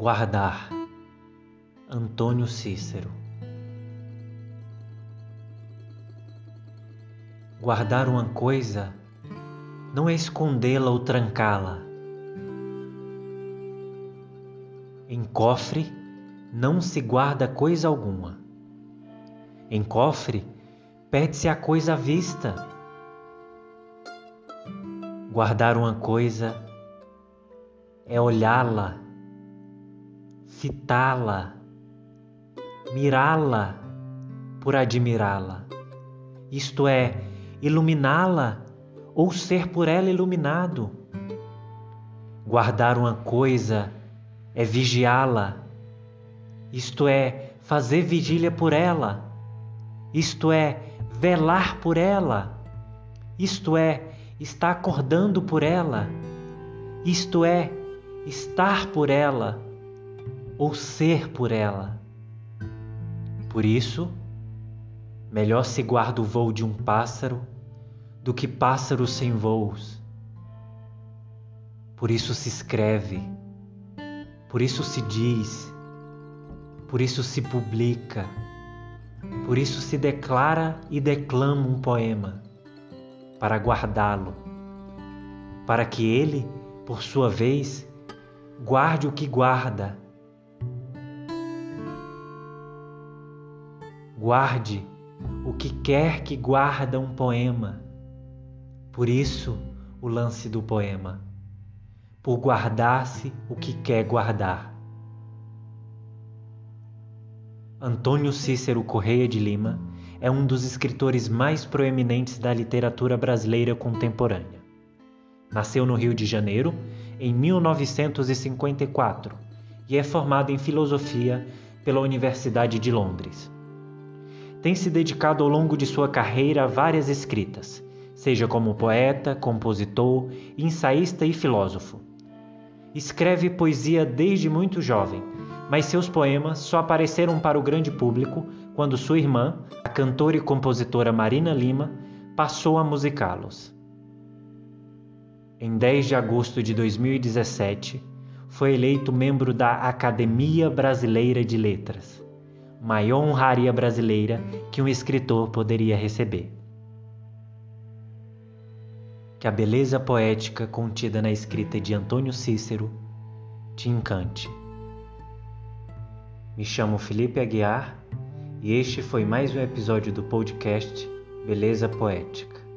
Guardar. Antônio Cícero. Guardar uma coisa não é escondê-la ou trancá-la. Em cofre não se guarda coisa alguma. Em cofre perde-se a coisa à vista. Guardar uma coisa é olhá-la fitá-la, mirá-la por admirá-la, isto é, iluminá-la ou ser por ela iluminado. Guardar uma coisa é vigiá-la, isto é, fazer vigília por ela, isto é, velar por ela, isto é, estar acordando por ela, isto é, estar por ela ou ser por ela. Por isso, melhor se guarda o voo de um pássaro do que pássaro sem voos. Por isso se escreve, por isso se diz, por isso se publica, por isso se declara e declama um poema, para guardá-lo, para que ele, por sua vez, guarde o que guarda Guarde o que quer que guarda um poema. Por isso, o lance do poema. Por guardar-se o que quer guardar. Antônio Cícero Correia de Lima é um dos escritores mais proeminentes da literatura brasileira contemporânea. Nasceu no Rio de Janeiro em 1954 e é formado em filosofia pela Universidade de Londres tem se dedicado ao longo de sua carreira a várias escritas, seja como poeta, compositor, ensaísta e filósofo. Escreve poesia desde muito jovem, mas seus poemas só apareceram para o grande público quando sua irmã, a cantora e compositora Marina Lima, passou a musicá-los. Em 10 de agosto de 2017, foi eleito membro da Academia Brasileira de Letras maior honraria brasileira que um escritor poderia receber. Que a beleza poética contida na escrita de Antônio Cícero te encante. Me chamo Felipe Aguiar e este foi mais um episódio do podcast Beleza Poética.